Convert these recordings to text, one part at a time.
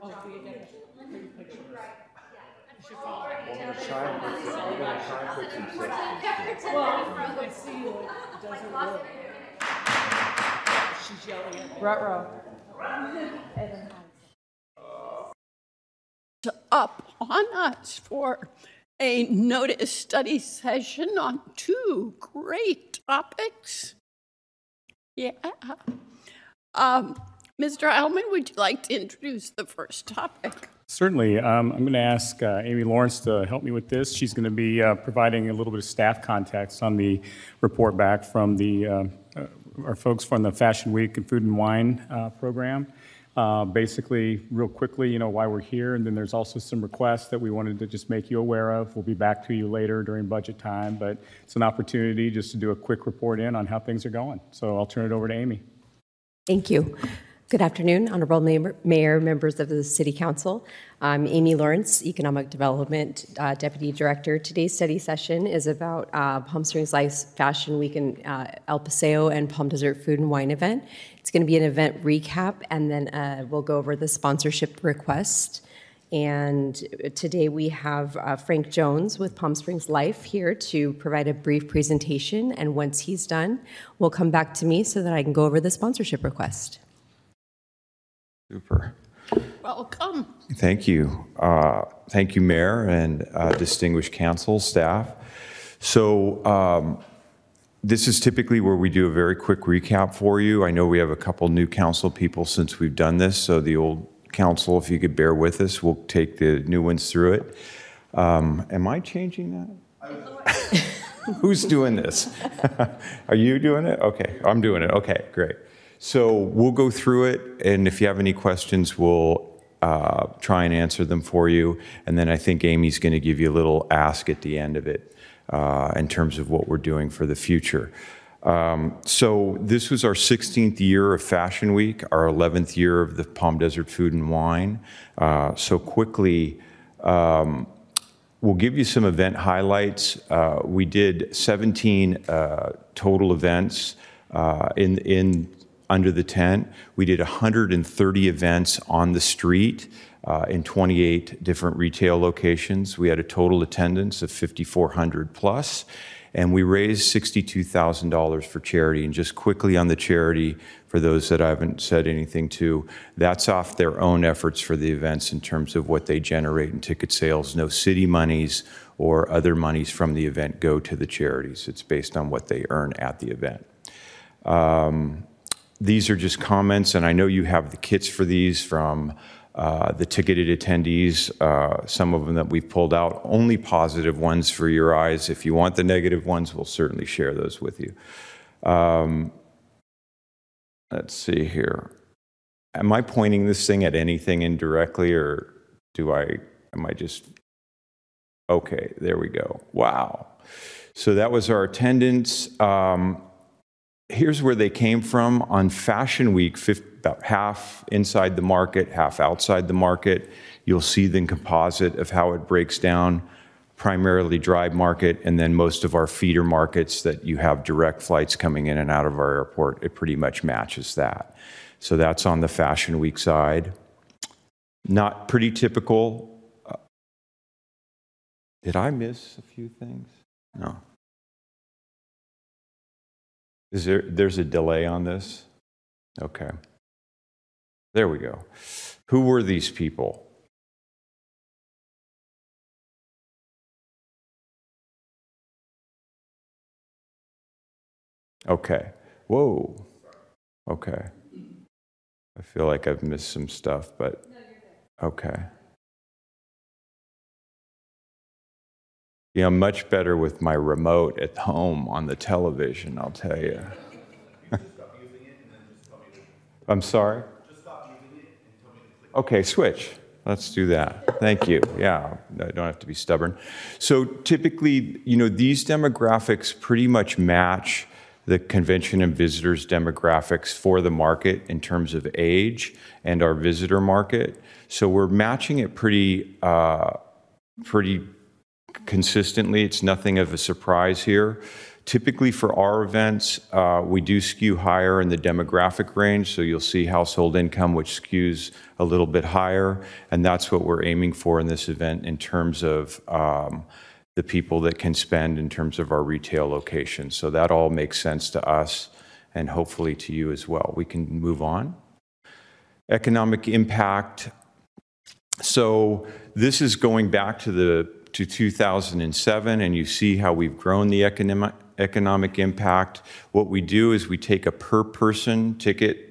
Oh, so you get three pictures. You should follow. I'm gonna try and put some- I'm gonna try and put some sexy stuff. Well, you can see that it doesn't work. She's yelling at me. Ruh-roh. up on us for a notice study session on two great topics. Yeah. Um, Mr. Hileman, would you like to introduce the first topic? Certainly. Um, I'm going to ask uh, Amy Lawrence to help me with this. She's going to be uh, providing a little bit of staff context on the report back from the uh, uh, our folks from the Fashion Week and Food and Wine uh, program. Uh, basically, real quickly, you know why we're here, and then there's also some requests that we wanted to just make you aware of. We'll be back to you later during budget time, but it's an opportunity just to do a quick report in on how things are going. So I'll turn it over to Amy. Thank you. Good afternoon, Honorable Mayor, members of the City Council. I'm Amy Lawrence, Economic Development uh, Deputy Director. Today's study session is about uh, Palm Springs Life Fashion Week and uh, El Paseo and Palm Desert Food and Wine event. It's going to be an event recap, and then uh, we'll go over the sponsorship request. And today we have uh, Frank Jones with Palm Springs Life here to provide a brief presentation. And once he's done, we'll come back to me so that I can go over the sponsorship request. Super. Welcome. Thank you. Uh, Thank you, Mayor and uh, distinguished council staff. So um, this is typically where we do a very quick recap for you. I know we have a couple new council people since we've done this, so the old council, if you could bear with us, we'll take the new ones through it. Um, Am I changing that? Who's doing this? Are you doing it? Okay, I'm doing it. Okay, great. So we'll go through it, and if you have any questions, we'll uh, try and answer them for you. And then I think Amy's going to give you a little ask at the end of it uh, in terms of what we're doing for the future. Um, so this was our 16th year of Fashion Week, our 11th year of the Palm Desert Food and Wine. Uh, so quickly, um, We'll give you some event highlights. Uh, we did 17 uh, total events uh, in, in under the tent. We did 130 events on the street uh, in 28 different retail locations. We had a total attendance of 5,400 plus, and we raised $62,000 for charity. And just quickly on the charity, for those that I haven't said anything to, that's off their own efforts for the events in terms of what they generate in ticket sales. No city monies or other monies from the event go to the charities. It's based on what they earn at the event. Um, these are just comments, and I know you have the kits for these from uh, the ticketed attendees, uh, some of them that we've pulled out, only positive ones for your eyes. If you want the negative ones, we'll certainly share those with you. Um, let's see here. Am I pointing this thing at anything indirectly, or do I, am I just, okay, there we go. Wow. So that was our attendance. Um, here's where they came from on Fashion Week, about half inside the market, half outside the market. You'll see the composite of how it breaks down, primarily dry market, and then most of our feeder markets that you have direct flights coming in and out of our airport. It pretty much matches that. So that's on the Fashion Week side. Not pretty typical. Uh, Did I miss a few things? No. Is there, there's a delay on this? Okay. There we go. Who were these people? Okay. Whoa. Okay. I feel like I've missed some stuff, but okay. Yeah, I'm much better with my remote at home on the television, I'll tell you. I'm sorry? Okay, switch. Let's do that. Thank you. Yeah, I don't have to be stubborn. So typically, you know, these demographics pretty much match the convention and visitors demographics for the market in terms of age and our visitor market. So we're matching it pretty, uh, pretty consistently. It's nothing of a surprise here. Typically for our events, uh, we do skew higher in the demographic range, so you'll see household income, which skews a little bit higher, and that's what we're aiming for in this event in terms of um, the people that can spend in terms of our retail locations. So that all makes sense to us and hopefully to you as well. We can move on. Economic impact. So this is going back to the to 2007, and you see how we've grown the economic economic impact. What we do is we take a per person ticket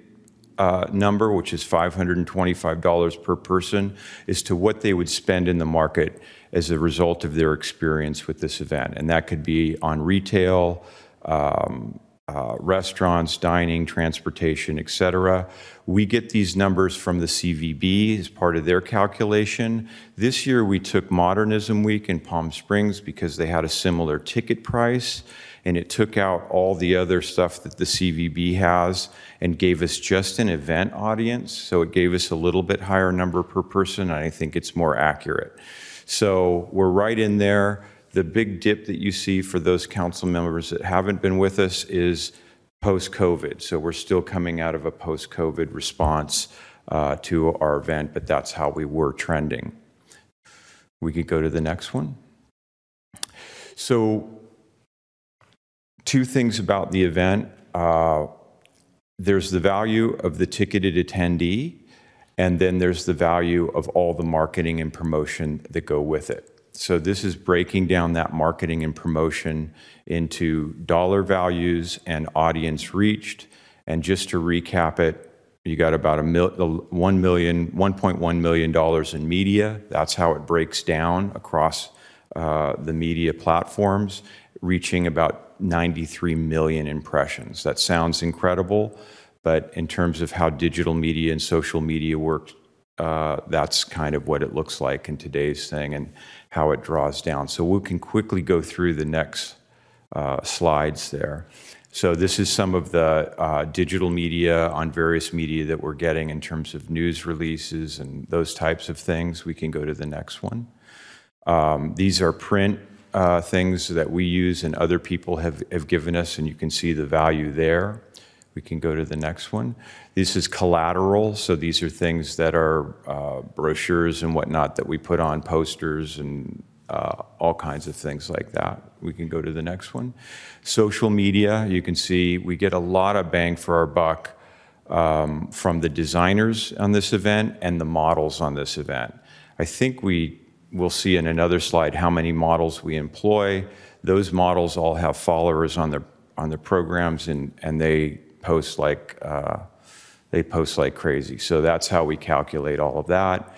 uh, number, which is $525 per person, as to what they would spend in the market as a result of their experience with this event. And that could be on retail, um, uh, restaurants, dining, transportation, et cetera. We get these numbers from the CVB as part of their calculation. This year, we took Modernism Week in Palm Springs because they had a similar ticket price, and it took out all the other stuff that the CVB has and gave us just an event audience. So it gave us a little bit higher number per person, and I think it's more accurate. So we're right in there. The big dip that you see for those council members that haven't been with us is post-COVID. So we're still coming out of a post-COVID response uh, to our event, but that's how we were trending. We could go to the next one. So two things about the event. Uh, there's the value of the ticketed attendee, and then there's the value of all the marketing and promotion that go with it. So this is breaking down that marketing and promotion into dollar values and audience reached. And just to recap it, you got about a mil, one million, 1.1 million dollars in media. That's how it breaks down across uh, the media platforms, reaching about 93 million impressions. That sounds incredible, but in terms of how digital media and social media work, uh, that's kind of what it looks like in today's thing and how it draws down. So we can quickly go through the next uh, slides there. So this is some of the uh, digital media on various media that we're getting in terms of news releases and those types of things. We can go to the next one. Um, these are print uh, things that we use and other people have, have given us, and you can see the value there. We can go to the next one. This is collateral, so these are things that are uh, brochures and whatnot that we put on posters and uh, all kinds of things like that. We can go to the next one. Social media, you can see we get a lot of bang for our buck um, from the designers on this event and the models on this event. I think we will see in another slide how many models we employ. Those models all have followers on their on their programs and and they post like uh, they post like crazy. So that's how we calculate all of that.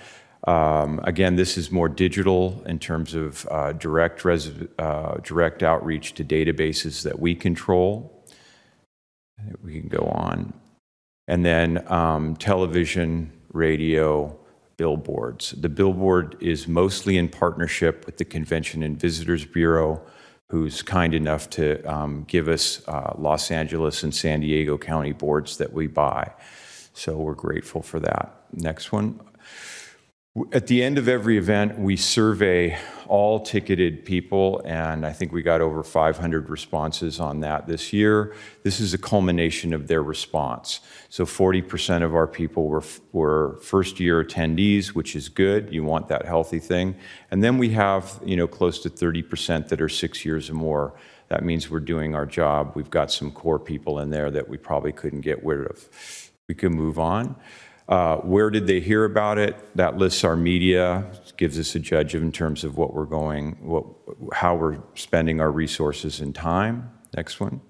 Um, again, this is more digital in terms of uh, direct, uh, direct outreach to databases that we control. We can go on. And then um, television, radio, billboards. The billboard is mostly in partnership with the Convention and Visitors Bureau, who's kind enough to um, give us uh, Los Angeles and San Diego County boards that we buy. So we're grateful for that. Next one. At the end of every event, we survey all ticketed people, and I think we got over 500 responses on that this year. This is a culmination of their response. So 40% of our people were, were first year attendees, which is good. You want that healthy thing. And then we have, you know, close to 30% that are six years or more. That means we're doing our job. We've got some core people in there that we probably couldn't get rid of. We can move on. Uh, where did they hear about it? That lists our media, gives us a judge in terms of what we're going, what, how we're spending our resources and time. Next one.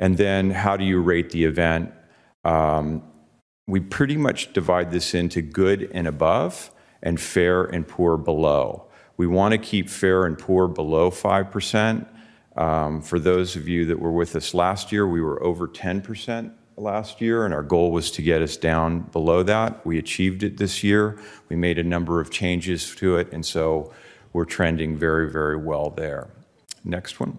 And then how do you rate the event? Um, we pretty much divide this into good and above and fair and poor below. We want to keep fair and poor below 5%. Um, for those of you that were with us last year, we were over 10% last year, and our goal was to get us down below that. We achieved it this year. We made a number of changes to it, and so we're trending very, very well there. Next one.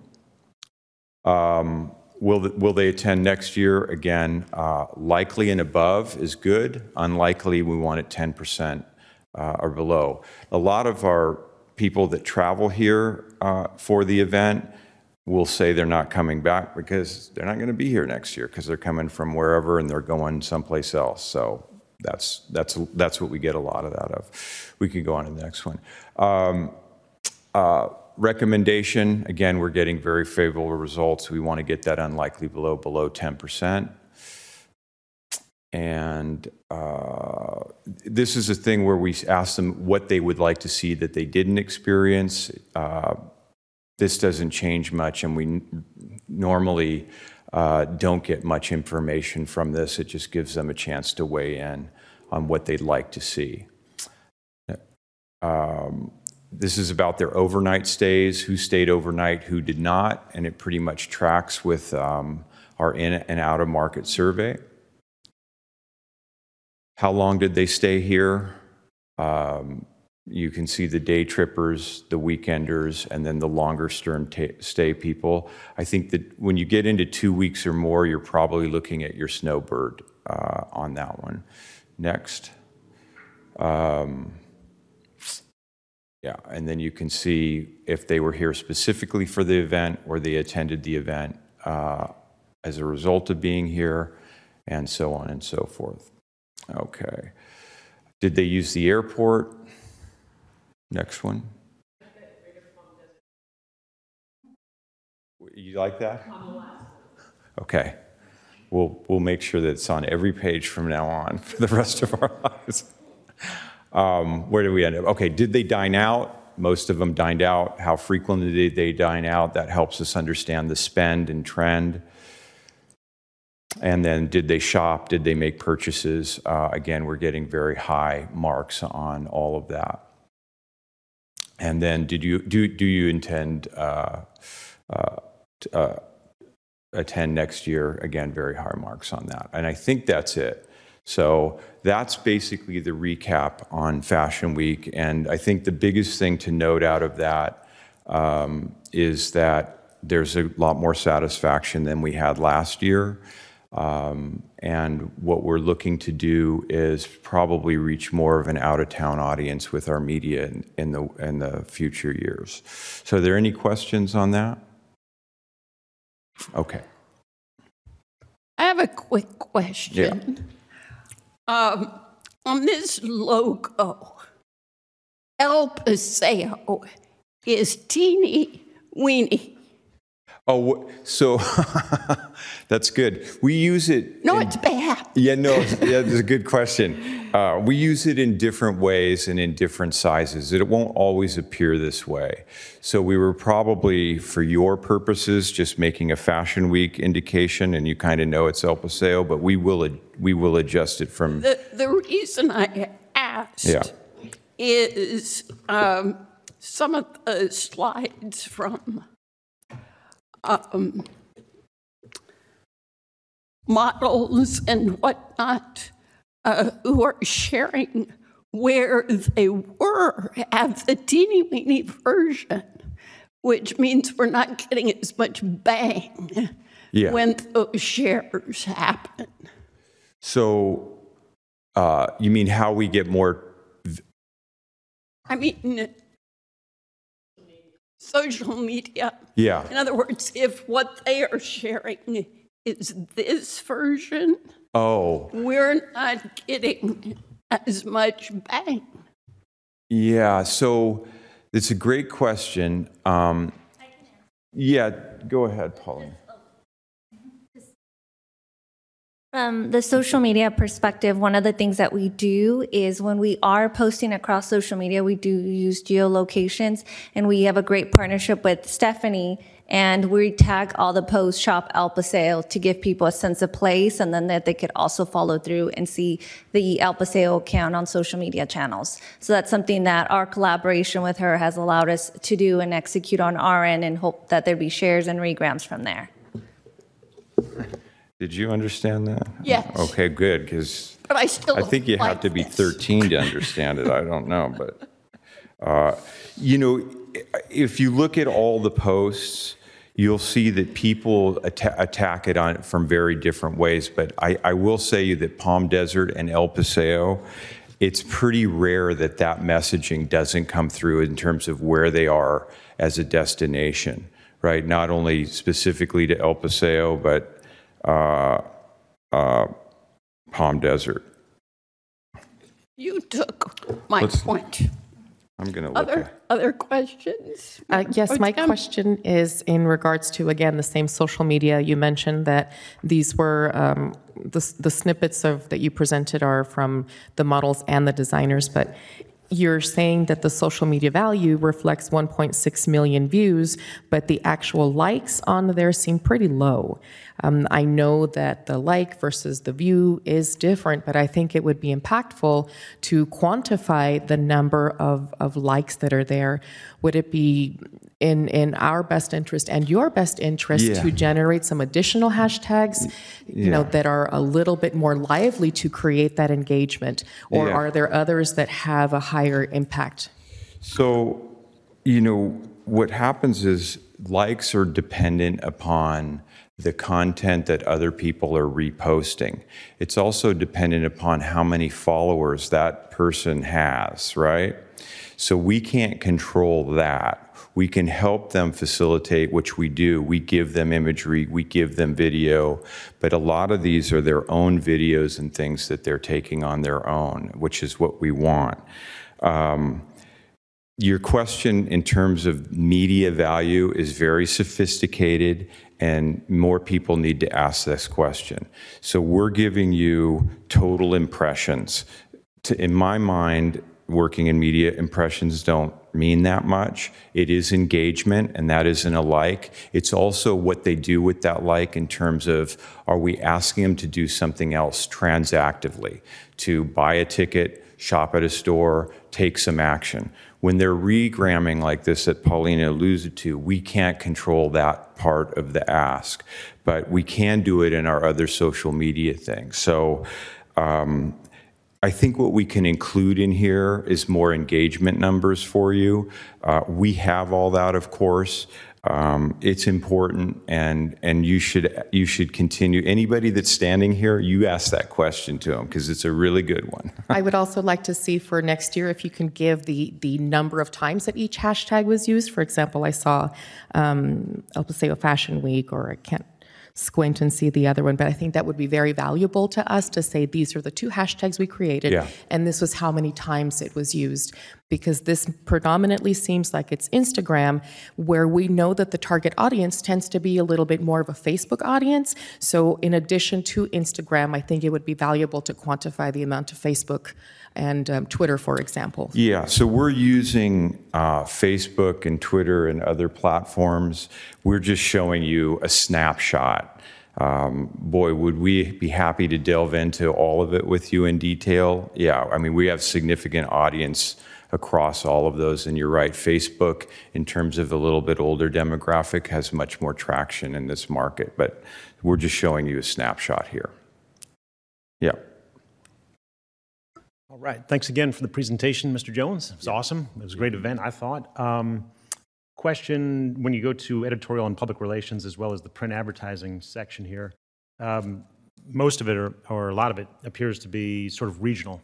Um, will, will they attend next year? Again, uh, likely and above is good. Unlikely, we want it 10% uh, or below. A lot of our people that travel here uh, for the event will say they're not coming back because they're not going to be here next year because they're coming from wherever and they're going someplace else. So that's, that's, that's what we get a lot of that of. We can go on to the next one. Um, uh, Recommendation, again, we're getting very favorable results. We want to get that unlikely below, below 10%. And uh, this is a thing where we ask them what they would like to see that they didn't experience. Uh, This doesn't change much, and we normally uh, don't get much information from this. It just gives them a chance to weigh in on what they'd like to see. Um, This is about their overnight stays, who stayed overnight, who did not, and it pretty much tracks with um, our in and out of market survey. How long did they stay here? Um, You can see the day trippers, the weekenders, and then the longer stay people. I think that when you get into two weeks or more, you're probably looking at your snowbird uh, on that one. Next. Um, Yeah, and then you can see if they were here specifically for the event or they attended the event uh, as a result of being here, and so on and so forth. Okay. Did they use the airport? Next one. You like that? Okay. We'll, we'll make sure that it's on every page from now on for the rest of our lives. Um, Where did we end up? Okay, did they dine out? Most of them dined out. How frequently did they dine out? That helps us understand the spend and trend. And then, did they shop? Did they make purchases? Uh, Again, we're getting very high marks on all of that. And then, did you, do do you intend uh, uh, t- uh, attend next year? Again, very high marks on that. And I think that's it. So that's basically the recap on Fashion Week. And I think the biggest thing to note out of that um, is that there's a lot more satisfaction than we had last year. Um, and what we're looking to do is probably reach more of an out-of-town audience with our media in, the in the future years. So, are there any questions on that? Okay. I have a quick question. Um, on this logo, El Paseo is teeny weeny. Oh, so that's good. We use it. No, in- it's bad. Yeah, no, yeah, that's a good question. Uh, we use it in different ways and in different sizes. It won't always appear this way. So we were probably, for your purposes, just making a Fashion Week indication, and you kind of know it's El Paseo, but we will ad- we will adjust it from. The, the reason I asked Yeah. is um, some of the slides from um, models and whatnot uh, who are sharing where they were at the teeny weeny version, which means we're not getting as much bang Yeah. when those shares happen. So, uh, you mean how we get more? I mean, social media. Yeah. In other words, if what they are sharing is this version, Oh, we're not getting as much bang. Yeah, so it's a great question. Um, yeah, go ahead, Pauline. From the social media perspective, one of the things that we do is when we are posting across social media, we do use geolocations, and we have a great partnership with Stephanie, and we tag all the posts shop El Paseo to give people a sense of place, and then that they could also follow through and see the El Paseo account on social media channels. So that's something that our collaboration with her has allowed us to do and execute on our end, and hope that there be shares and regrams from there. Did you understand that? Yes. Okay, good, because But I still I think you have like to be this. 13 to understand it. I don't know, but, uh, you know, if you look at all the posts, you'll see that people atta- attack it on from very different ways. But I, I will say you that Palm Desert and El Paseo, it's pretty rare that that messaging doesn't come through in terms of where they are as a destination, right? Not only specifically to El Paseo, but uh, uh, Palm Desert. You took my Let's- point. I'm going to look Other, at, other questions? Uh, Yes, my Tim? question is in regards to, again, the same social media. You mentioned that these were, um, the the snippets of, that you presented are from the models and the designers, but you're saying that the social media value reflects 1.6 million views, but the actual likes on there seem pretty low. Um, I know that the like versus the view is different, but I think it would be impactful to quantify the number of, of likes that are there. Would it be in, in our best interest and your best interest Yeah. to generate some additional hashtags, you know, that are a little bit more lively to create that engagement? Or Yeah. are there others that have a higher impact? so, you know, what happens is likes are dependent upon the content that other people are reposting. It's also dependent upon how many followers that person has, right? So we can't control that. We can help them facilitate, which we do. We give them imagery, we give them video, but a lot of these are their own videos and things that they're taking on their own, which is what we want. Um, your question in terms of media value is very sophisticated, and more people need to ask this question. So we're giving you total impressions. To, in my mind, working in media, impressions don't mean that much. It is engagement, and that isn't a like. It's also what they do with that like in terms of are we asking them to do something else transactively, to buy a ticket, shop at a store, take some action. When they're regramming like this that Paulina alluded to, we can't control that part of the ask, but we can do it in our other social media things. So um, I think what we can include in here is more engagement numbers for you. Uh, we have all that, of course. Um, it's important, and and you should you should continue. Anybody that's standing here, you ask that question to them because it's a really good one. I would also like to see for next year if you can give the, the number of times that each hashtag was used. For example, I saw um, El Paseo Fashion Week, or I can't squint and see the other one, but I think that would be very valuable to us to say these are the two hashtags we created, Yeah. and this was how many times it was used. Because this predominantly seems like it's Instagram, where we know that the target audience tends to be a little bit more of a Facebook audience. So, in addition to Instagram, I think it would be valuable to quantify the amount of Facebook and um, Twitter, for example. Yeah, so we're using uh, Facebook and Twitter and other platforms. We're just showing you a snapshot. Um, boy, would we be happy to delve into all of it with you in detail? Yeah, I mean, we have significant audience across all of those, and you're right. Facebook, in terms of a little bit older demographic, has much more traction in this market, but we're just showing you a snapshot here. Yeah. All right. Thanks again for the presentation, Mr. Jones. It was awesome. It was a great event, I thought. Um, question when you go to editorial and public relations as well as the print advertising section here, um, most of it, or, or a lot of it, appears to be sort of regional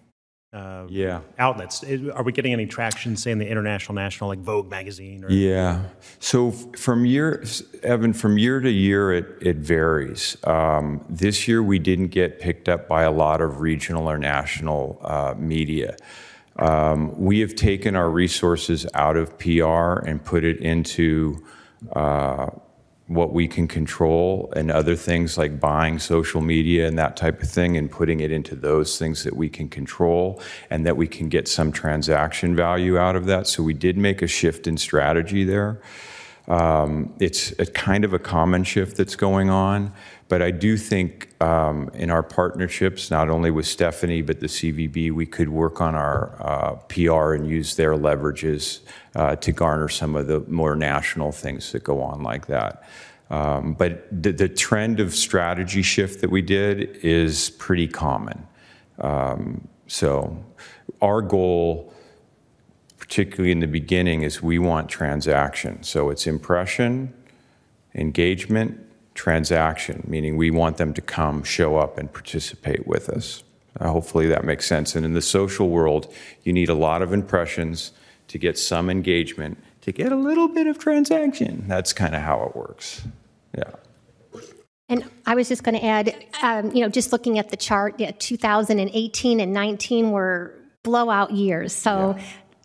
uh, Yeah. outlets. Are we getting any traction, say, in the international, national, like Vogue magazine? Or, Yeah. So from year, Evan, from year to year, it, it varies. Um, this year, we didn't get picked up by a lot of regional or national uh, media. Um, we have taken our resources out of PR and put it into uh, what we can control and other things like buying social media and that type of thing and putting it into those things that we can control and that we can get some transaction value out of that. So we did make a shift in strategy there. Um, it's a kind of a common shift that's going on, but I do think um, in our partnerships, not only with Stephanie but the CVB, we could work on our uh, PR and use their leverages uh, to garner some of the more national things that go on like that. Um, but the, the trend of strategy shift that we did is pretty common. Um, so our goal particularly in the beginning, is we want transaction. So it's impression, engagement, transaction, meaning we want them to come, show up, and participate with us. Uh, hopefully that makes sense. And in the social world, you need a lot of impressions to get some engagement to get a little bit of transaction. That's kind of how it works. Yeah. And I was just going to add, um, you know, just looking at the chart, yeah, 2018 and 19 were blowout years. So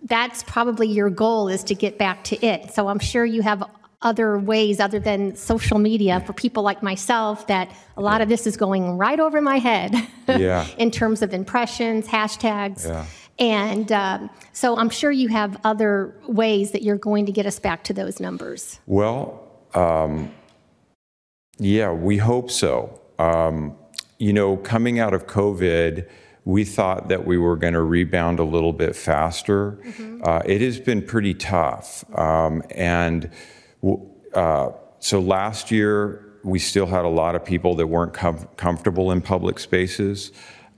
that's probably your goal is to get back to it. So I'm sure you have other ways other than social media for people like myself that a lot of this is going right over my head Yeah. in terms of impressions, hashtags. Yeah. And um, so I'm sure you have other ways that you're going to get us back to those numbers. Well, um, yeah, we hope so. Um, you know, coming out of COVID, we thought that we were going to rebound a little bit faster. Uh, it has been pretty tough. Um, and w- uh, so last year, we still had a lot of people that weren't com- comfortable in public spaces.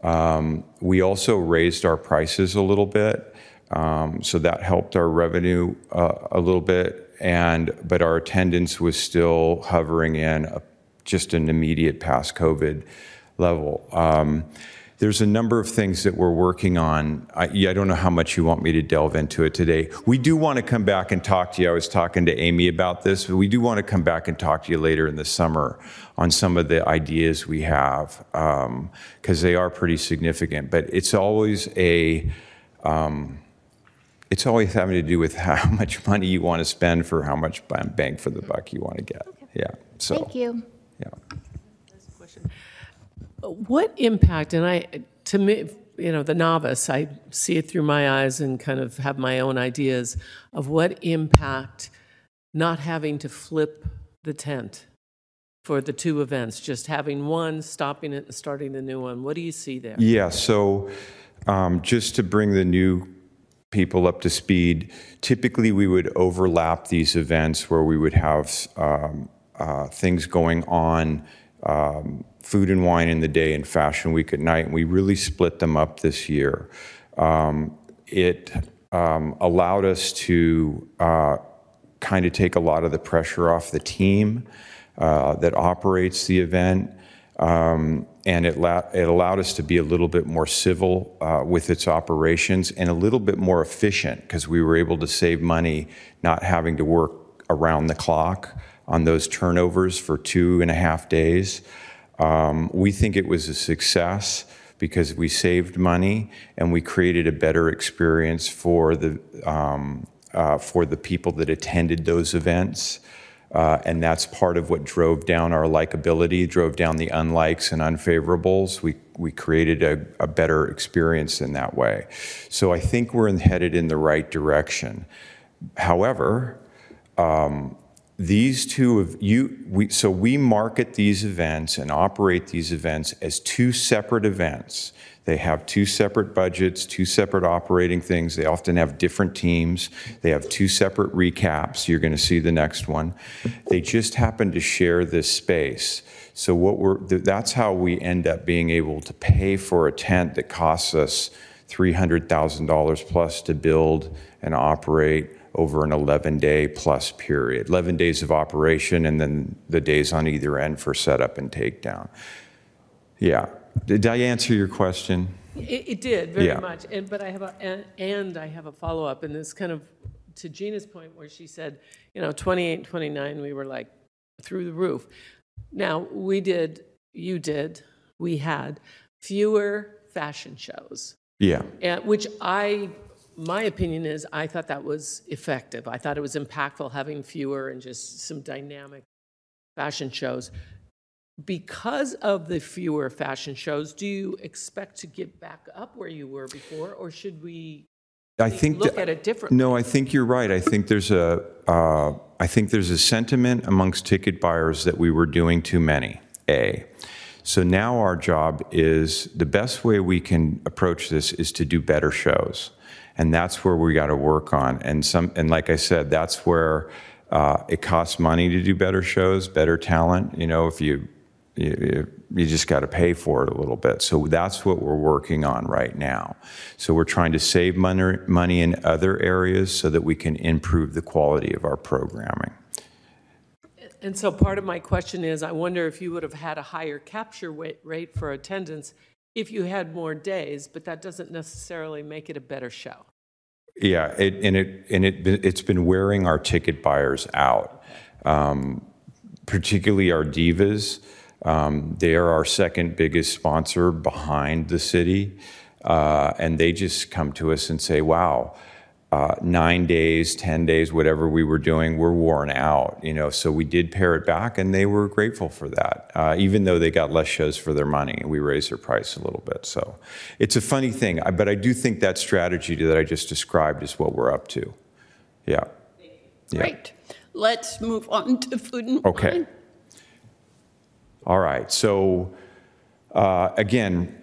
Um, we also raised our prices a little bit. Um, so that helped our revenue uh, a little bit, and but our attendance was still hovering in a, just an immediate past COVID level. Um, there's a number of things that we're working on. I, yeah, I don't know how much you want me to delve into it today. We do want to come back and talk to you. I was talking to Amy about this, but we do want to come back and talk to you later in the summer on some of the ideas we have um, because they are pretty significant. But it's always a um, it's always having to do with how much money you want to spend for how much bang for the buck you want to get. Yeah. So. Thank you. Yeah. What impact, and I, to me, you know, the novice, I see it through my eyes and kind of have my own ideas of what impact not having to flip the tent for the two events, just having one, stopping it and starting the new one. What do you see there? Yeah. So, um, just to bring the new people up to speed, typically we would overlap these events where we would have um, uh, things going on. Um, food and wine in the day and fashion week at night, and we really split them up this year. Um, it um, allowed us to uh, kind of take a lot of the pressure off the team uh, that operates the event. Um, and it, it allowed us to be a little bit more civil uh, with its operations and a little bit more efficient because we were able to save money not having to work around the clock on those turnovers for two and a half days. Um, we think it was a success because we saved money and we created a better experience for the um, uh, for the people that attended those events. Uh, and that's part of what drove down our likability, drove down the unlikes and unfavorables. We, we created a, a better experience in that way. So I think we're headed in the right direction. However, um, these two of you, we, so we market these events and operate these events as two separate events. They have two separate budgets, two separate operating things. They often have different teams. They have two separate recaps. You're going to see the next one. They just happen to share this space. So what we're that's how we end up being able to pay for a tent that costs us $300,000 plus to build and operate over an 11 day plus period. 11 days of operation and then the days on either end for setup and takedown. Yeah. Did i answer your question? It, it did very Yeah. much, and but I have a and, and I have a follow up, and this kind of to Gina's point where she said, you know, 28, 29, we were like through the roof. Now we did, you did, we had fewer fashion shows, yeah. And, which I, my opinion is, I thought that was effective. I thought it was impactful having fewer and just some dynamic fashion shows. Because of the fewer fashion shows, do you expect to get back up where you were before, or should we I think look at it differently? No, I think you're right. I think there's a, uh, I think there's a sentiment amongst ticket buyers that we were doing too many. A. So now our job is the best way we can approach this is to do better shows, and that's where we got to work on. And some, and like I said, that's where uh, it costs money to do better shows, better talent. You know, if you you, you- just got to pay for it a little bit. So that's what we're working on right now. So we're trying to save money, money in other areas so that we can improve the quality of our programming. And so part of my question is, I wonder if you would have had a higher capture rate for attendance if you had more days, but that doesn't necessarily make it a better show. Yeah, it, and it and it it's been wearing our ticket buyers out, um, particularly our divas. Um, they are our second biggest sponsor behind the city, uh, and they just come to us and say, "Wow." Uh, nine days, 10 days, whatever we were doing, we're worn out, you know. So we did pare it back and they were grateful for that, uh, even though they got less shows for their money. We raised their price a little bit. So it's a funny thing, I- but I do think that strategy that I just described is what we're up to. Yeah. Yeah. Great. Let's move on to food and Okay. wine. All right. So uh, again,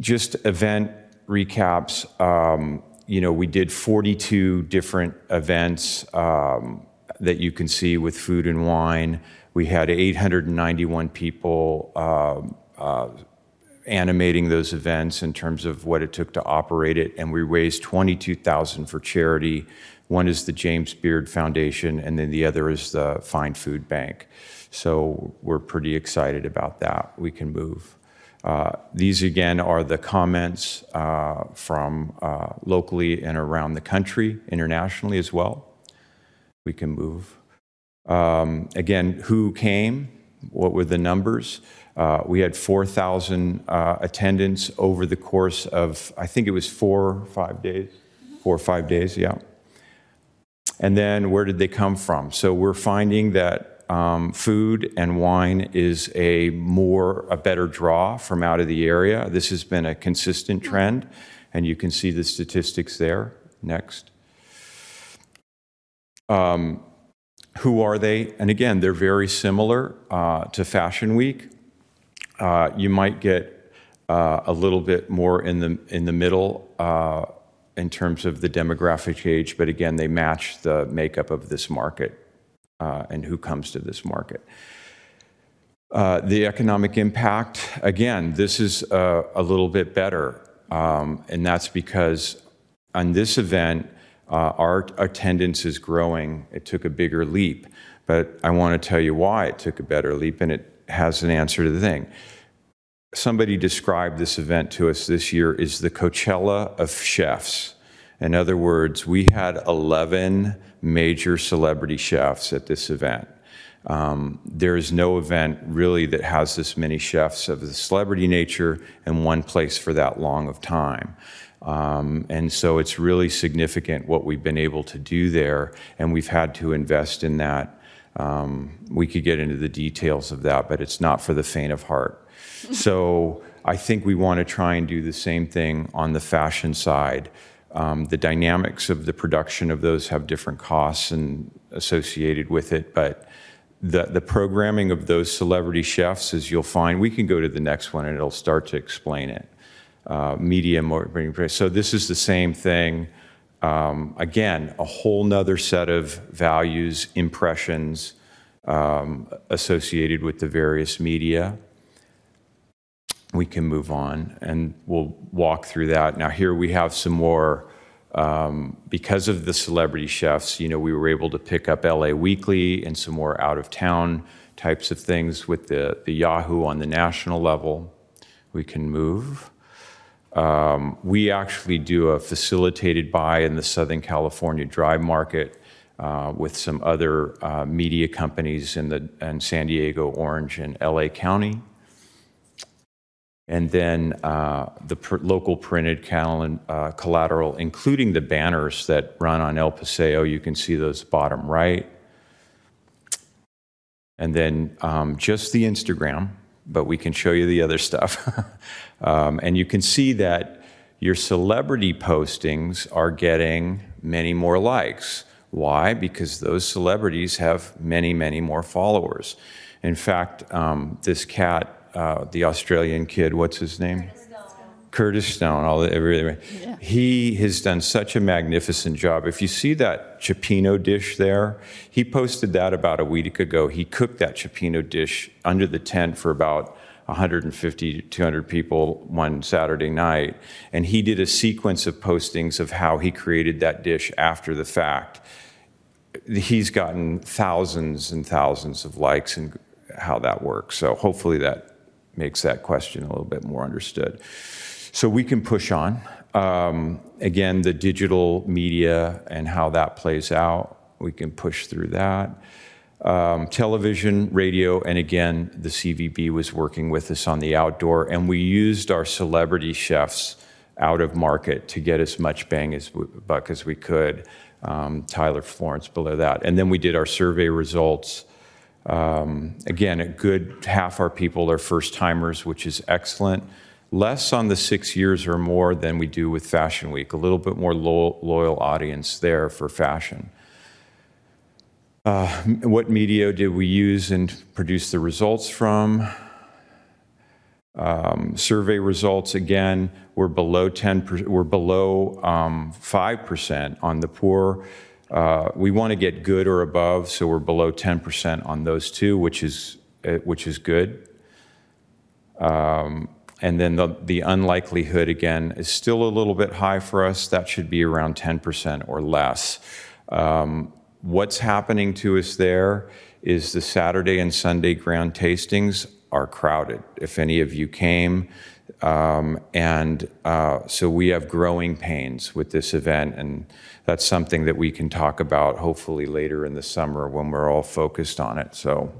just event recaps. Um, you know, we did 42 different events um, that you can see with food and wine. We had 891 people um, uh, animating those events in terms of what it took to operate it, and we raised 22,000 for charity. One is the James Beard Foundation, and then the other is the FIND Food Bank. So we're pretty excited about that. We can move. Uh, These, again, are the comments uh, from uh, locally and around the country, internationally as well. We can move. Um, Again, who came? What were the numbers? Uh, We had 4,000 uh, attendants over the course of, I think it was four, five days? Four or five days, yeah. And then where did they come from? So we're finding that um, food and wine is a more, a better draw from out of the area. This has been a consistent trend, and you can see the statistics there. Next. Um, who are they? And again, they're very similar uh, to Fashion Week. Uh, you might get uh, a little bit more in the in the middle uh, in terms of the demographic age, but again, they match the makeup of this market uh, and who comes to this market. Uh, the economic impact, again, this is uh, a little bit better, um, and that's because on this event, uh, our attendance is growing. It took a bigger leap, but I want to tell you why it took a better leap, and it has an answer to the thing. Somebody described this event to us this year is the Coachella of chefs. In other words, we had 11 major celebrity chefs at this event. Um, there is no event really that has this many chefs of the celebrity nature in one place for that long of time. Um, and so it's really significant what we've been able to do there, and we've had to invest in that. Um, we could get into the details of that, but it's not for the faint of heart. so I think we want to try and do the same thing on the fashion side. Um, the dynamics of the production of those have different costs and associated with it, but the, the programming of those celebrity chefs, as you'll find, we can go to the next one and it'll start to explain it. Uh, media so this is the same thing. Um, again, a whole nother set of values, impressions um, associated with the various media. We can move on and we'll walk through that. Now, here we have some more um, because of the celebrity chefs, you know, we were able to pick up LA Weekly and some more out of town types of things with the, the Yahoo on the national level. We can move. Um, we actually do a facilitated buy in the Southern California dry market uh, with some other uh, media companies in, the, in San Diego, Orange, and LA County and then uh, the local printed cal- uh, collateral, including the banners that run on El Paseo. You can see those bottom right. And then um, just the Instagram, but we can show you the other stuff. um, and you can see that your celebrity postings are getting many more likes. Why? Because those celebrities have many, many more followers. In fact, um, this cat uh, the Australian kid, what's his name? Curtis Stone. Curtis Stone. All everything. Yeah. He has done such a magnificent job. If you see that cioppino dish there, he posted that about a week ago. He cooked that cioppino dish under the tent for about 150 to 200 people one Saturday night, and he did a sequence of postings of how he created that dish after the fact. He's gotten thousands and thousands of likes and how that works. So hopefully that makes that question a little bit more understood. So we can push on. um, again, the digital media and how that plays out. We can push through that. Um, television, radio, and again, the CVB was working with us on the outdoor, and we used our celebrity chefs out of market to get as much bang as buck as we could. Um, Tyler Florence below that, and then we did our survey results. Um, again, a good half our people are first timers, which is excellent. Less on the six years or more than we do with Fashion Week. A little bit more lo- loyal audience there for fashion. Uh, what media did we use and produce the results from? Um, survey results again were below 10. We're below um, 5% on the poor. Uh, we want to get good or above, so we're below 10% on those two, which is which is good. Um, and then the, the unlikelihood again is still a little bit high for us. That should be around 10% or less. Um, What's happening to us there is the Saturday and Sunday ground tastings are crowded. If any of you came, um, and uh, so we have growing pains with this event, and that's something that we can talk about hopefully later in the summer when we're all focused on it. So,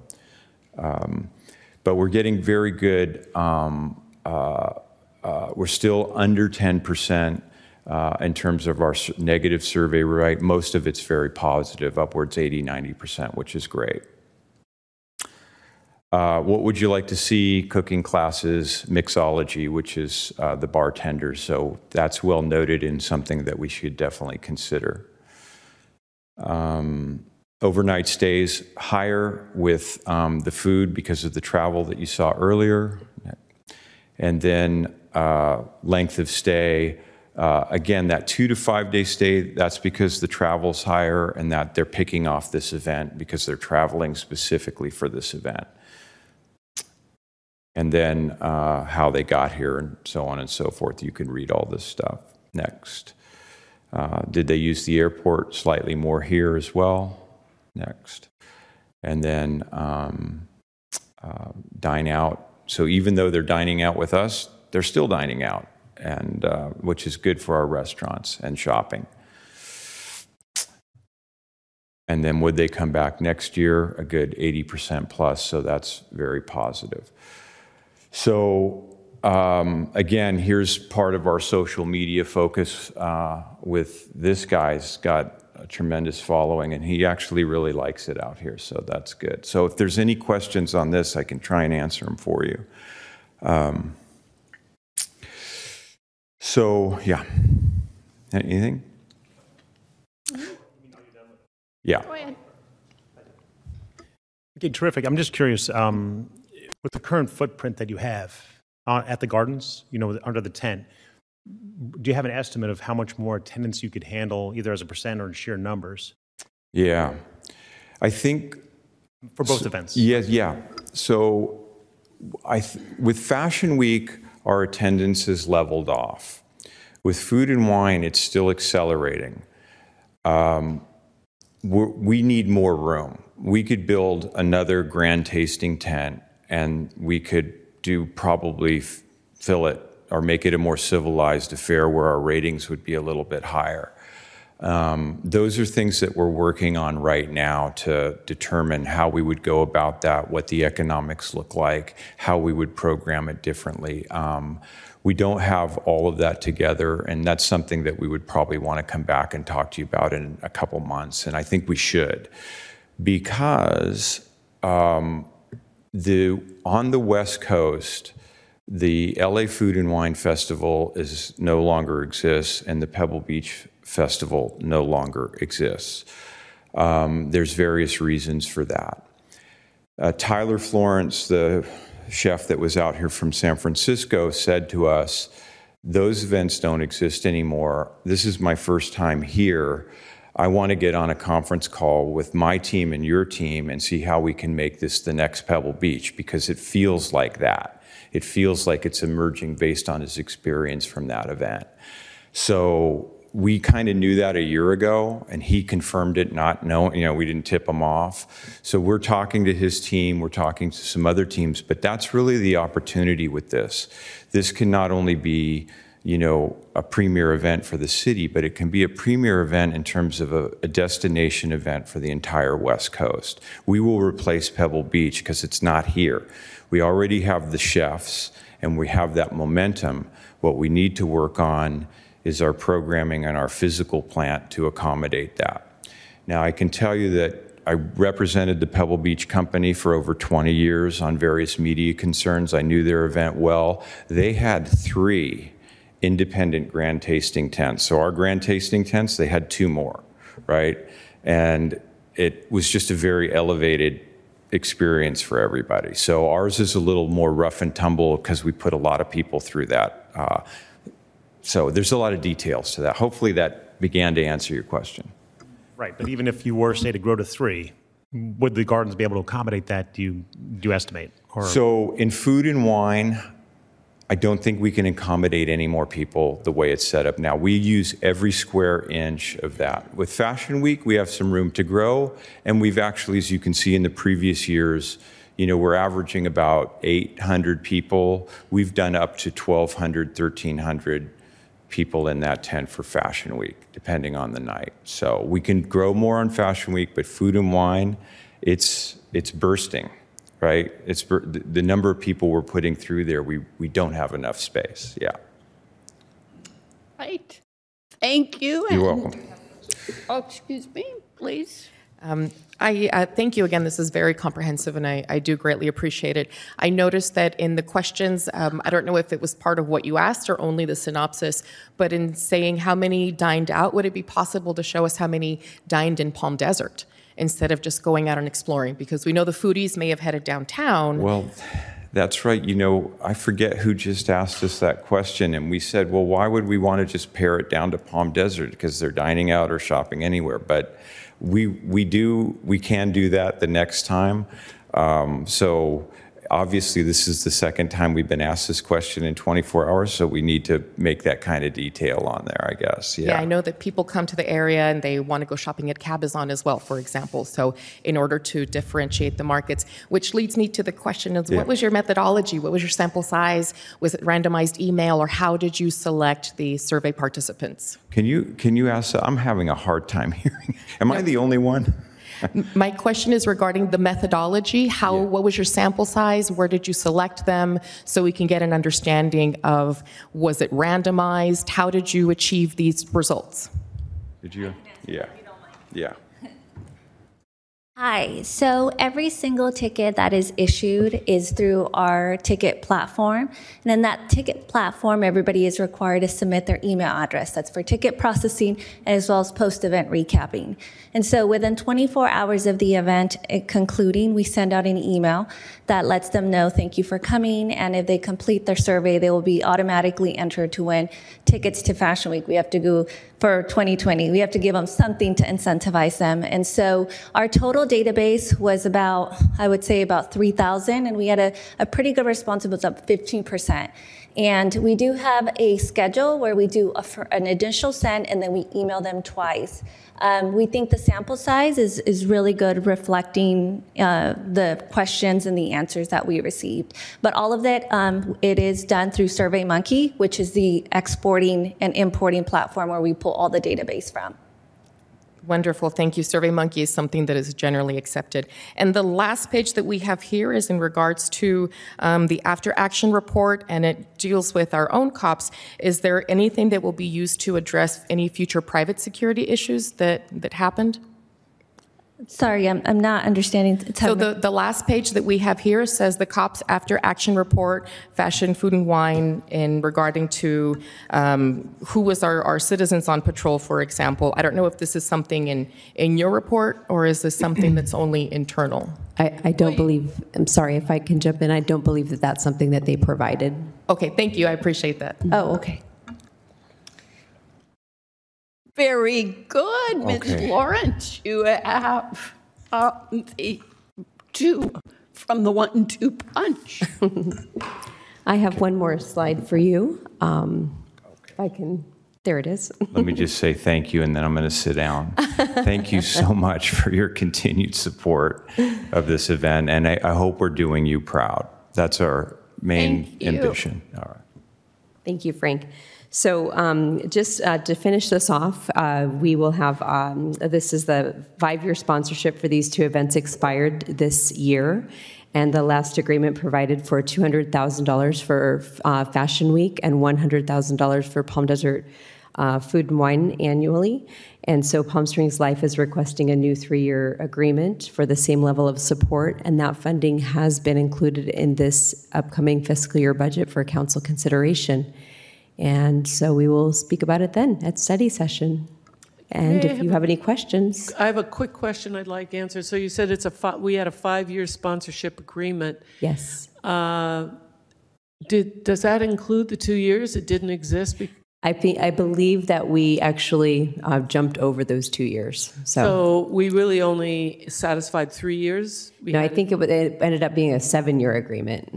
um, but we're getting very good. Um, uh, uh, we're still under 10 percent uh, in terms of our negative survey rate. Most of it's very positive, upwards 80, 90%, which is great. Uh, what would you like to see? Cooking classes, mixology, which is uh, the bartenders. So that's well noted in something that we should definitely consider. Um, overnight stays higher with um, the food because of the travel that you saw earlier. And then uh, length of stay uh, again, that two to five day stay, that's because the travel's higher and that they're picking off this event because they're traveling specifically for this event. And then uh, how they got here and so on and so forth. You can read all this stuff. Next. Uh, did they use the airport slightly more here as well? Next. And then um, uh, dine out. So even though they're dining out with us, they're still dining out and uh, which is good for our restaurants and shopping. And then would they come back next year? A good 80% plus, so that's very positive. So um, again, here's part of our social media focus uh, with this guy's got a tremendous following, and he actually really likes it out here, so that's good. So if there's any questions on this, I can try and answer them for you. Um, so, yeah. Anything? Yeah. Go ahead. Okay, terrific. I'm just curious, um, with the current footprint that you have uh, at the gardens, you know, under the tent, do you have an estimate of how much more attendance you could handle, either as a percent or in sheer numbers? Yeah. I think for both so, events. Yes, yeah, yeah. So I th- with Fashion Week, our attendance is leveled off. With food and wine, it's still accelerating. Um, we need more room. We could build another grand tasting tent and we could do probably fill it or make it a more civilized affair where our ratings would be a little bit higher. Um, those are things that we're working on right now to determine how we would go about that, what the economics look like, how we would program it differently. Um, we don't have all of that together, and that's something that we would probably want to come back and talk to you about in a couple months, and I think we should, because um, the on the West Coast, the LA Food and Wine Festival is no longer exists, and the Pebble Beach Festival no longer exists. Um, there's various reasons for that. Uh, Tyler Florence, the chef that was out here from San Francisco, said to us, Those events don't exist anymore. This is my first time here. I want to get on a conference call with my team and your team and see how we can make this the next Pebble Beach because it feels like that. It feels like it's emerging based on his experience from that event. So we kind of knew that a year ago, and he confirmed it, not knowing, you know, we didn't tip him off. So we're talking to his team, we're talking to some other teams, but that's really the opportunity with this. This can not only be you know, a premier event for the city, but it can be a premier event in terms of a, a destination event for the entire West Coast. We will replace Pebble Beach because it's not here. We already have the chefs and we have that momentum. What we need to work on is our programming and our physical plant to accommodate that. Now, I can tell you that I represented the Pebble Beach Company for over 20 years on various media concerns. I knew their event well. They had three independent grand tasting tents. So our grand tasting tents, they had two more, right? And it was just a very elevated experience for everybody. So ours is a little more rough and tumble because we put a lot of people through that. Uh, so there's a lot of details to that. Hopefully that began to answer your question. Right, but even if you were, say, to grow to three, would the gardens be able to accommodate that, do you, do you estimate? Or So in food and wine, I don't think we can accommodate any more people the way it's set up now. We use every square inch of that. With Fashion Week, we have some room to grow, and we've actually, as you can see in the previous years, you know, we're averaging about 800 people. We've done up to 1,200, 1,300 people in that tent for Fashion Week, depending on the night. So we can grow more on Fashion Week, but food and wine, it's it's bursting, right? It's the the number of people we're putting through there. We we don't have enough space. Yeah, Right. Thank you. you're and- welcome. Oh, excuse me, please. Um, I uh, thank you again. This is very comprehensive, and I, I do greatly appreciate it. I noticed that in the questions, um, I don't know if it was part of what you asked or only the synopsis, but in saying how many dined out, would it be possible to show us how many dined in Palm Desert instead of just going out and exploring? Because we know the foodies may have headed downtown. Well, that's right. You know, I forget who just asked us that question, and we said, well, why would we want to just pare it down to Palm Desert because they're dining out or shopping anywhere? But we we do we can do that the next time. Um, so obviously, this is the second time we've been asked this question in 24 hours, so we need to make that kind of detail on there, I guess. Yeah. Yeah, I know that people come to the area and they want to go shopping at Cabazon as well, for example. So, in order to differentiate the markets, which leads me to the question of Yeah. what was your methodology? What was your sample size? Was it randomized email, or how did you select the survey participants? Can you can you ask? I'm having a hard time hearing. Am I the only one? My question is regarding the methodology. How, what was your sample size? Where did you select them? So we can get an understanding of was it randomized? How did you achieve these results? Did you? Yeah. Yeah. Hi. So every single ticket that is issued is through our ticket platform. And in that ticket platform, everybody is required to submit their email address. That's for ticket processing as well as post event recapping. And so within 24 hours of the event uh, concluding, we send out an email that lets them know thank you for coming. And if they complete their survey, they will be automatically entered to win tickets to Fashion Week. We have to go for 2020. We have to give them something to incentivize them. And so our total database was about, I would say, about 3,000, and we had a, a pretty good response. It was up 15%. And we do have a schedule where we do a, an initial send and then we email them twice. Um, we think the sample size is, is really good, reflecting uh, the questions and the answers that we received. But all of that, um, it is done through SurveyMonkey, which is the exporting and importing platform where we pull all the database from. Wonderful, thank you. SurveyMonkey is something that is generally accepted. And the last page that we have here is in regards to um, the after action report, and it deals with our own cops. Is there anything that will be used to address any future private security issues that, that happened? Sorry, I'm, I'm not understanding. So the, the last page that we have here says the cops after action report, fashion, food and wine in regarding to um, who was our, our citizens on patrol, for example. I don't know if this is something in, in your report or is this something that's only internal? I, I don't believe, I'm sorry if I can jump in, I don't believe that that's something that they provided. Okay, thank you. I appreciate that. oh, okay. Very good, Ms. Okay. Lawrence. You have uh, the two from the one two punch. I have one more slide for you. Um, If I can, there it is. Let me just say thank you, and then I'm going to sit down. Thank you so much for your continued support of this event, and I, I hope we're doing you proud. That's our main Thank you. ambition. All right. Thank you, Frank. So um, just uh, to finish this off, uh, we will have, um, this is the five-year sponsorship for these two events expired this year. And the last agreement provided for $200,000 for uh, Fashion Week and $100,000 for Palm Desert uh, Food and Wine annually. And so Palm Springs Life is requesting a new three-year agreement for the same level of support, and that funding has been included in this upcoming fiscal year budget for council consideration. And so we will speak about it then at study session. And May if have you a- have any questions, I have a quick question I'd like answered. So you said it's a, fi- we had a five-year sponsorship agreement. yes. Uh, Did, does that include the two years? It didn't exist? be- I think, I believe that we actually uh, jumped over those two years. So, So we really only satisfied three years? We no, I think it wa- it ended up being a seven-year agreement.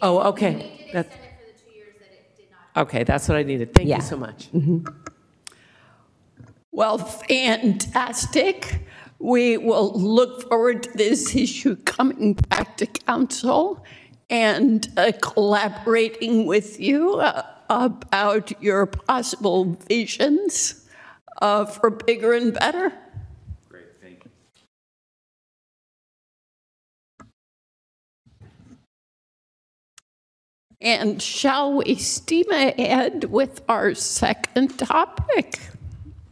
Oh, okay. That- Okay, that's what I needed. Thank Yeah. you so much. Well, fantastic. We will look forward to this issue coming back to council and uh, collaborating with you uh, about your possible visions uh, for bigger and better. And shall we steam ahead with our second topic?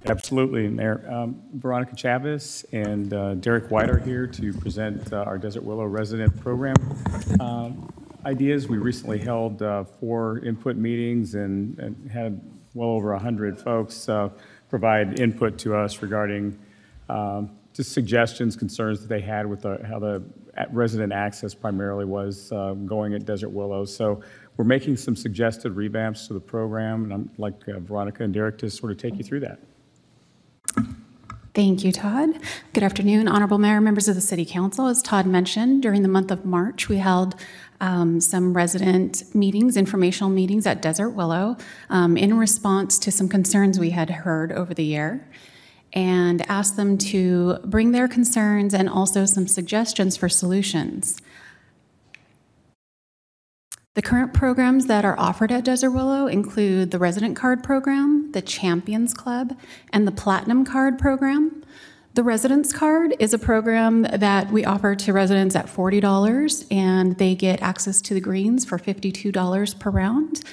Absolutely, Mayor. Um, Veronica Chavez and uh, Derek White are here to present uh, our Desert Willow resident program um, ideas. We recently held uh, four input meetings and and had well over 100 folks uh, provide input to us regarding um, just suggestions, concerns that they had with the- how the resident access primarily was uh, going at Desert Willow. So we're making some suggested revamps to the program, and I'd like uh, Veronica and Derek to sort of take you through that. Thank you, Todd. Good afternoon, Honorable Mayor, members of the City Council. As Todd mentioned, during the month of March, we held um, some resident meetings, informational meetings at Desert Willow um, in response to some concerns we had heard over the year and asked them to bring their concerns and also some suggestions for solutions. The current programs that are offered at Desert Willow include the Resident Card Program, the Champions Club, and the Platinum Card Program. The Residence Card is a program that we offer to residents at $40, and they get access to the greens for $52 per round.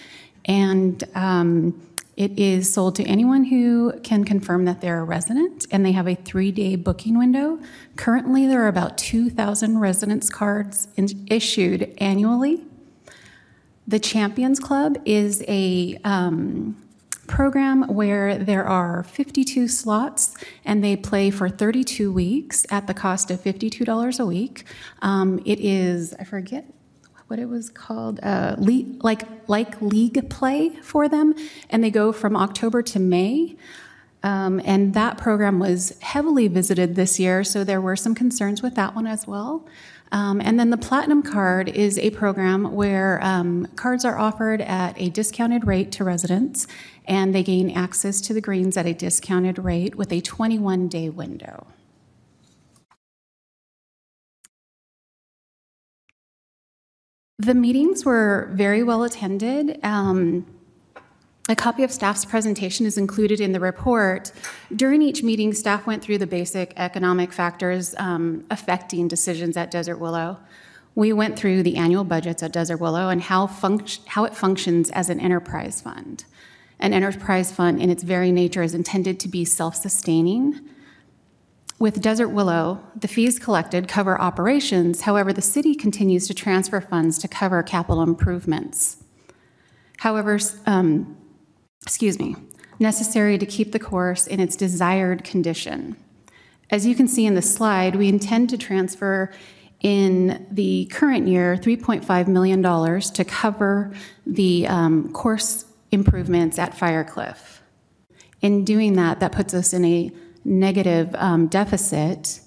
And um, it is sold to anyone who can confirm that they're a resident, and they have a three-day booking window. Currently, there are about 2,000 residence cards in- issued annually. The Champions Club is a um, program where there are 52 slots and they play for 32 weeks at the cost of $52 a week. Um, it is, I forget what it was called, uh, like, like league play for them, and they go from October to May. Um, and that program was heavily visited this year, so there were some concerns with that one as well. Um, and then the Platinum Card is a program where um, cards are offered at a discounted rate to residents, and they gain access to the greens at a discounted rate with a 21 day window. The meetings were very well attended. Um, a copy of staff's presentation is included in the report. During each meeting, staff went through the basic economic factors um, affecting decisions at Desert Willow. We went through the annual budgets at Desert Willow and how, how it functions as an enterprise fund. An enterprise fund, in its very nature, is intended to be self sustaining. With Desert Willow, the fees collected cover operations, however, the city continues to transfer funds to cover capital improvements. However, um, excuse me, necessary to keep the course in its desired condition. As you can see in the slide, we intend to transfer in the current year $3.5 million to cover the um, course improvements at Firecliff. In doing that, that puts us in a negative um, deficit.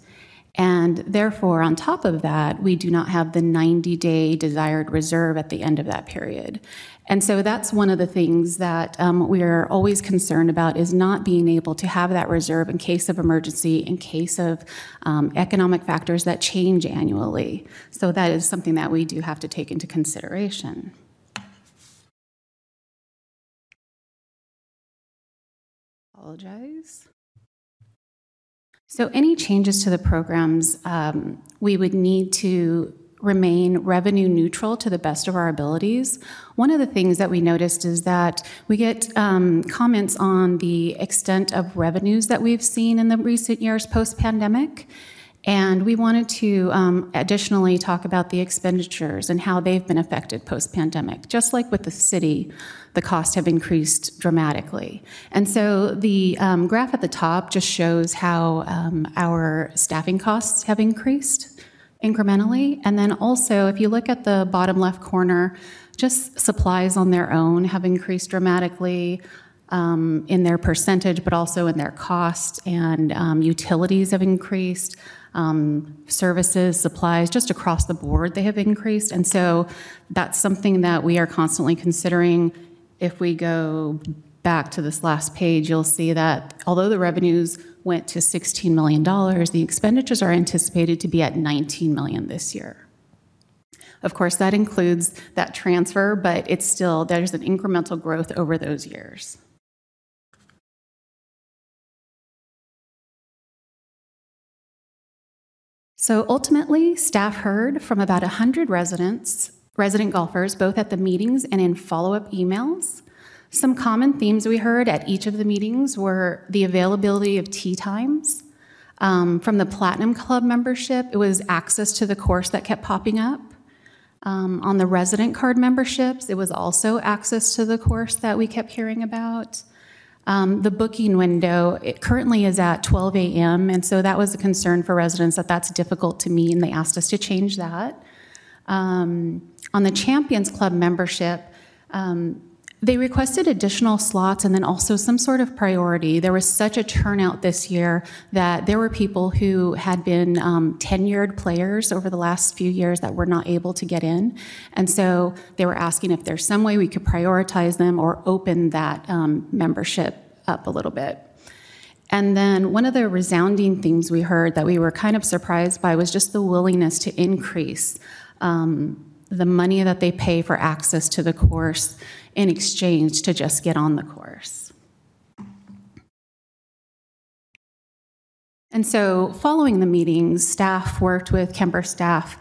And therefore, on top of that, we do not have the 90 day desired reserve at the end of that period. And so that's one of the things that um, we're always concerned about is not being able to have that reserve in case of emergency, in case of um, economic factors that change annually. So that is something that we do have to take into consideration. Apologize. So any changes to the programs, um, we would need to remain revenue neutral to the best of our abilities. One of the things that we noticed is that we get um, comments on the extent of revenues that we've seen in the recent years post-pandemic. And we wanted to um, additionally talk about the expenditures and how they've been affected post pandemic. Just like with the city, the costs have increased dramatically. And so the um, graph at the top just shows how um, our staffing costs have increased incrementally. And then also, if you look at the bottom left corner, just supplies on their own have increased dramatically. Um, in their percentage, but also in their cost, and um, utilities have increased um, services, supplies, just across the board, they have increased. And so that's something that we are constantly considering. If we go back to this last page, you'll see that although the revenues went to $16 million, the expenditures are anticipated to be at 19 million this year. Of course, that includes that transfer, but it's still, there's an incremental growth over those years. So ultimately, staff heard from about 100 residents, resident golfers, both at the meetings and in follow up emails. Some common themes we heard at each of the meetings were the availability of tee times. Um, from the Platinum Club membership, it was access to the course that kept popping up. Um, on the resident card memberships, it was also access to the course that we kept hearing about. Um, the booking window it currently is at 12 a.m., and so that was a concern for residents that that's difficult to meet, and they asked us to change that. Um, on the Champions Club membership, um, they requested additional slots and then also some sort of priority. There was such a turnout this year that there were people who had been um, tenured players over the last few years that were not able to get in. And so they were asking if there's some way we could prioritize them or open that um, membership up a little bit. And then one of the resounding things we heard that we were kind of surprised by was just the willingness to increase um, the money that they pay for access to the course in exchange to just get on the course. And so, following the meetings, staff worked with Kemper staff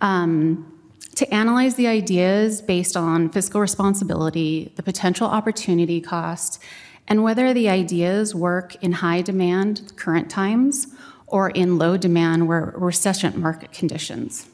um, to analyze the ideas based on fiscal responsibility, the potential opportunity cost, and whether the ideas work in high demand current times or in low demand where recession market conditions.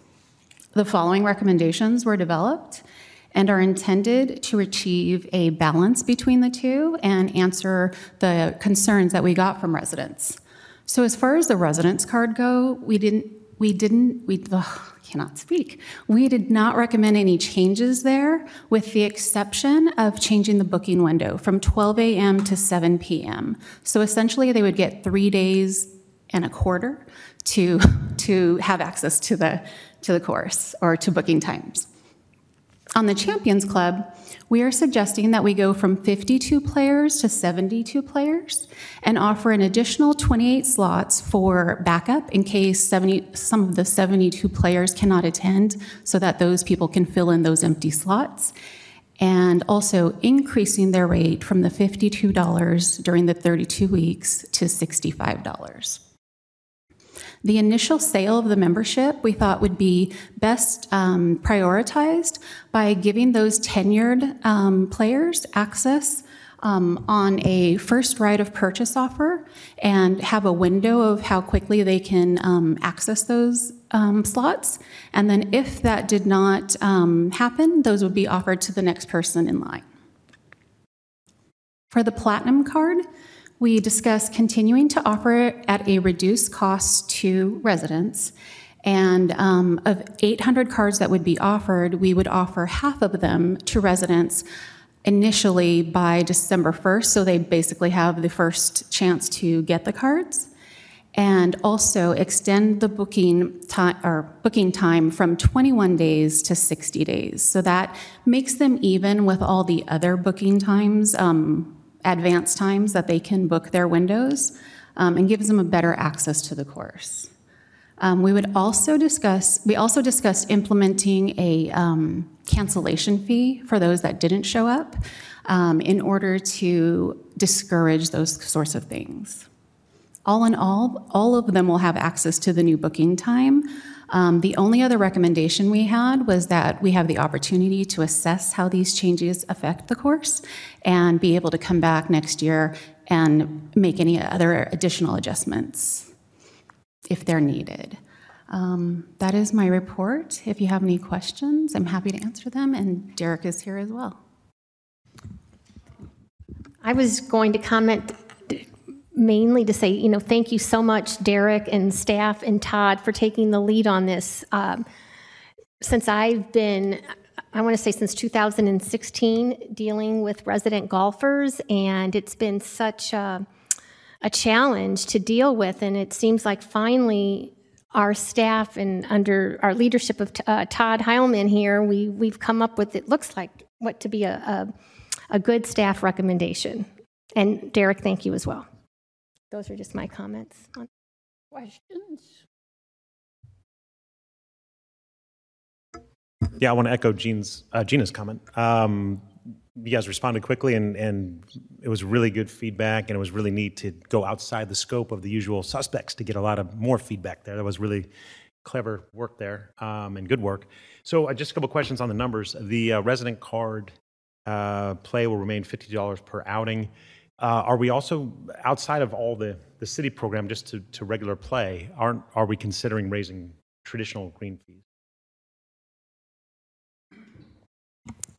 The following recommendations were developed and are intended to achieve a balance between the two and answer the concerns that we got from residents. So as far as the residence card go, we didn't we didn't we ugh, cannot speak. We did not recommend any changes there with the exception of changing the booking window from 12 a.m. to 7 p.m. So essentially they would get 3 days and a quarter to to have access to the to the course or to booking times. On the Champions Club, we are suggesting that we go from 52 players to 72 players and offer an additional 28 slots for backup in case 70, some of the 72 players cannot attend so that those people can fill in those empty slots. And also increasing their rate from the $52 during the 32 weeks to $65. The initial sale of the membership we thought would be best um, prioritized by giving those tenured um, players access um, on a first right of purchase offer and have a window of how quickly they can um, access those um, slots. And then if that did not um, happen, those would be offered to the next person in line. For the platinum card, we discussed continuing to offer it at a reduced cost to residents. And um, of 800 cards that would be offered, we would offer half of them to residents initially by December 1st, so they basically have the first chance to get the cards. And also extend the booking time or booking time from 21 days to 60 days. So that makes them even with all the other booking times um, advance times that they can book their windows um, and gives them a better access to the course. Um, we would also discuss, we also discussed implementing a um, cancellation fee for those that didn't show up. um, in order to discourage those sorts of things. All in all, all of them will have access to the new booking time. Um, the only other recommendation we had was that we have the opportunity to assess how these changes affect the course and be able to come back next year and make any other additional adjustments if they're needed. Um, that is my report. If you have any questions, I'm happy to answer them, and Derek is here as well. I was going to comment mainly to say, you know, thank you so much, Derek and staff and Todd, for taking the lead on this. Um, since I've been, I want to say since 2016, dealing with resident golfers, and it's been such a, a challenge to deal with. And it seems like finally our staff and under our leadership of uh, Todd Hileman here, we, we've come up with, it looks like, what to be a, a, a good staff recommendation. And Derek, thank you as well. Those are just my comments. on- Questions? Yeah, I want to echo Jean's, uh, Gina's comment. Um, you guys responded quickly, and, and it was really good feedback, and it was really neat to go outside the scope of the usual suspects to get a lot of more feedback there. That was really clever work there um, and good work. So, uh, just a couple questions on the numbers. The uh, resident card uh, play will remain $50 per outing. Uh, are we also outside of all the, the city program, just to, to regular play? Aren't are we considering raising traditional green fees?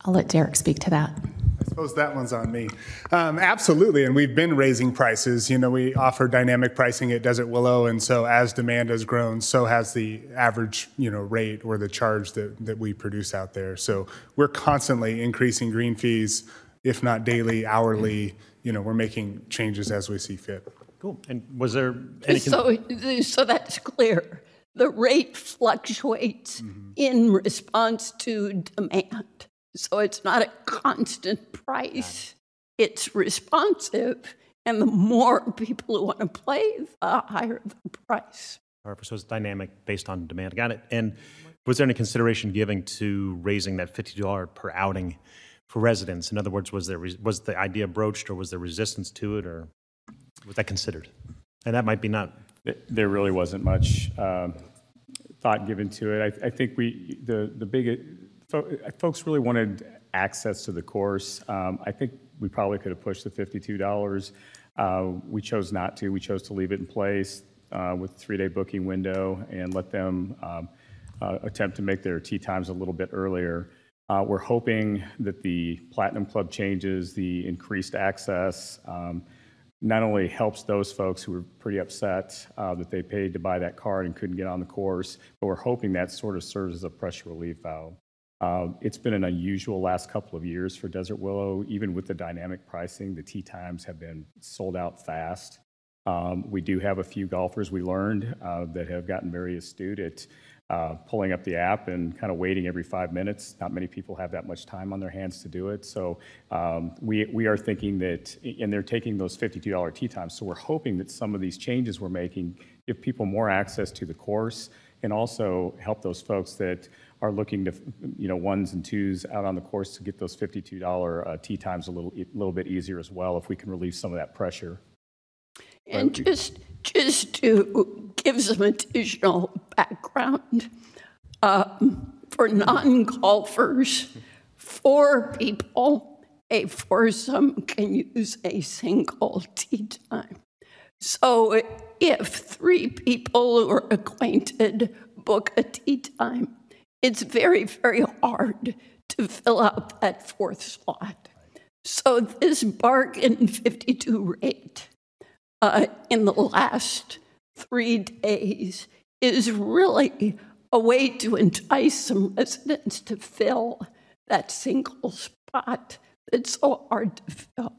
I'll let Derek speak to that. I suppose that one's on me. Um, absolutely, and we've been raising prices. You know, we offer dynamic pricing at Desert Willow, and so as demand has grown, so has the average, you know, rate or the charge that, that we produce out there. So we're constantly increasing green fees, if not daily, hourly. Mm-hmm. You know, we're making changes as we see fit. Cool. And was there any? So, so that's clear. The rate fluctuates mm-hmm. in response to demand. So it's not a constant price. It's responsive. And the more people who want to play, the higher the price. However, so it's dynamic based on demand. Got it. And was there any consideration given to raising that $50 per outing for residents? In other words, was there was the idea broached, or was there resistance to it, or was that considered? And that might be not. There really wasn't much um, thought given to it. I, I think we, the, the big, folks really wanted access to the course. Um, I think we probably could have pushed the $52. Uh, We chose not to. We chose to leave it in place uh, with three-day booking window and let them um, uh, attempt to make their tee times a little bit earlier. Uh, We're hoping that the Platinum Club changes, the increased access, um, not only helps those folks who were pretty upset uh, that they paid to buy that card and couldn't get on the course, but we're hoping that sort of serves as a pressure relief valve. Uh, It's been an unusual last couple of years for Desert Willow. Even with the dynamic pricing, the tee times have been sold out fast. Um, We do have a few golfers we learned that have gotten very astute at uh, pulling up the app and kind of waiting every five minutes. Not many people have that much time on their hands to do it. So um, we, we are thinking that, and they're taking those $52 tee times. So we're hoping that some of these changes we're making give people more access to the course and also help those folks that are looking to, you know, ones and twos out on the course to get those $52 uh, tee times a little, little bit easier as well if we can relieve some of that pressure. And just, just to give some additional background, um, for non-golfers, four people, a foursome can use a single tee time. So if three people who are acquainted book a tee time, it's very, very hard to fill out that fourth slot. So this bargain 52 rate uh, in the last three days is really a way to entice some residents to fill that single spot that's so hard to fill.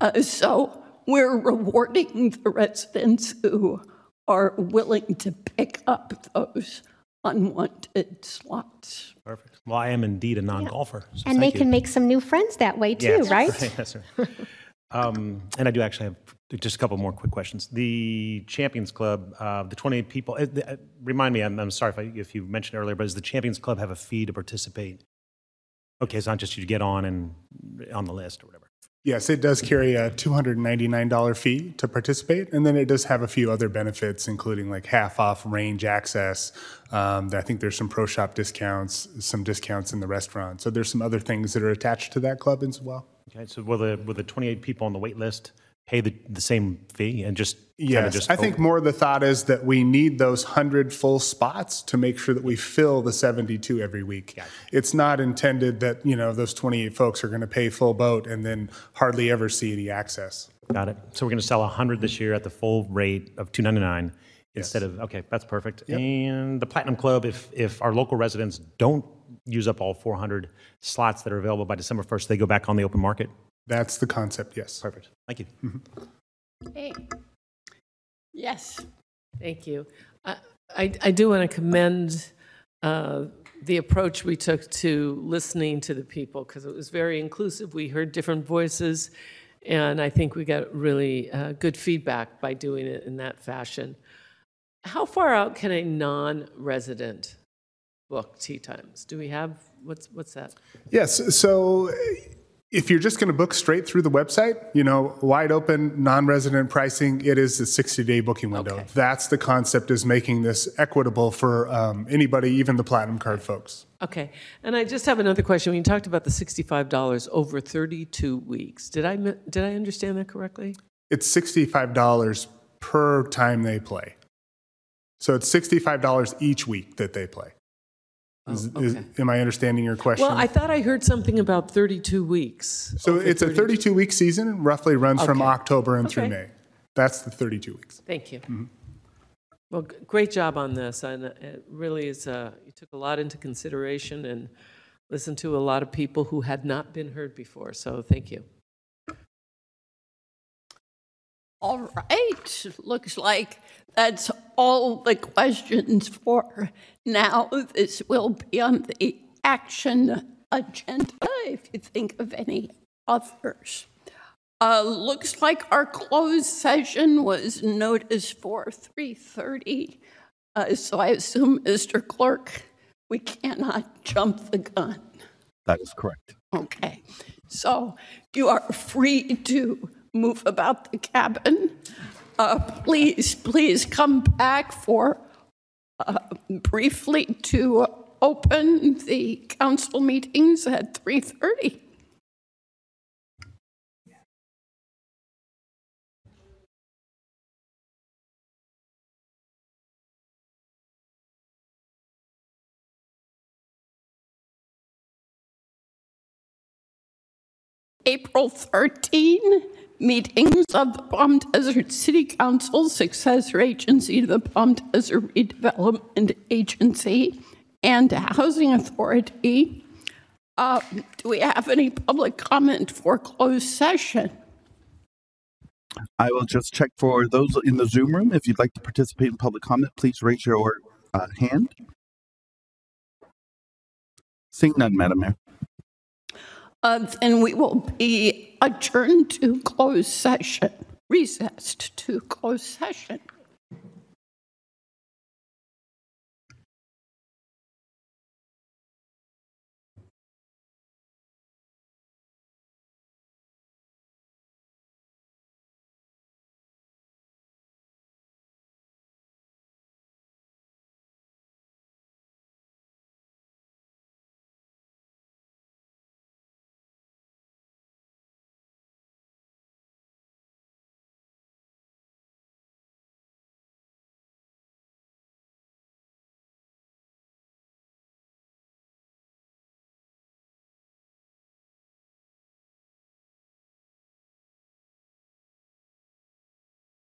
Uh, so we're rewarding the residents who are willing to pick up those unwanted slots. Perfect. Well, I am indeed a non-golfer. so And they thank you. can make some new friends that way too, Yes. right? Yes, sir. Um, and I do actually have just a couple more quick questions. The Champions Club, uh, the 28 people, uh, remind me, I'm, I'm sorry if, I, if you mentioned earlier, but does the Champions Club have a fee to participate Okay, it's not just you get on and on the list or whatever. Yes, it does carry a $299 fee to participate, and then it does have a few other benefits, including like half off range access. Um, I think there's some pro shop discounts, some discounts in the restaurant. So there's some other things that are attached to that club as well. Okay, so will the, will the 28 people on the wait list pay the, the same fee and just Yes, just I think more the thought is that we need those 100 full spots to make sure that we fill the 72 every week. It's not intended that, you know, those 28 folks are going to pay full boat and then hardly ever see any access. Got it. So we're going to sell 100 this year at the full rate of 299 instead of, okay, that's perfect. And the Platinum Club, if, if our local residents don't use up all 400 slots that are available by December 1st, they go back on the open market? That's the concept, yes. Perfect. Thank you. Hey. Yes. Thank you. I, I, I do want to commend uh, the approach we took to listening to the people because it was very inclusive. We heard different voices, and I think we got really uh, good feedback by doing it in that fashion. How far out can a non-resident book tee times? Do we have what's what's that? Yes, so if you're just going to book straight through the website, you know, wide open, non-resident pricing, it is a 60-day booking window. Okay. That's the concept is making this equitable for um, anybody, even the Platinum Card folks. Okay, and I just have another question. When you talked about the sixty-five dollars over thirty-two weeks, did I did I understand that correctly? It's $65 per time they play. So it's $65 each week that they play. Is- is- okay. am I understanding your question? Well, I thought I heard something about 32 weeks. so over it's a 32 week season, roughly runs from October and through May. That's the 32 weeks. Thank you. Mm-hmm. Well, g- great job on this, and it really is, uh, you took a lot into consideration and listened to a lot of people who had not been heard before, so thank you. All right. Looks like that's all the questions for now. This will be on the action agenda if you think of any others. Uh, looks like our closed session was noticed for 3:30. Uh, so I assume, Mr. Clerk, we cannot jump the gun. That is correct. Okay, so you are free to move about the cabin. Uh, please, please come back for uh, briefly to open the council meetings at 3:30. April 13, meetings of the Palm Desert City Council, successor agency the Palm Desert Redevelopment Agency, and Housing Authority. Uh, Do we have any public comment for closed session? I will just check for those in the Zoom room. If you'd like to participate in public comment, please raise your uh, hand. Seeing none, Madam Mayor. Uh, Then we will be adjourned to closed session, recessed to closed session.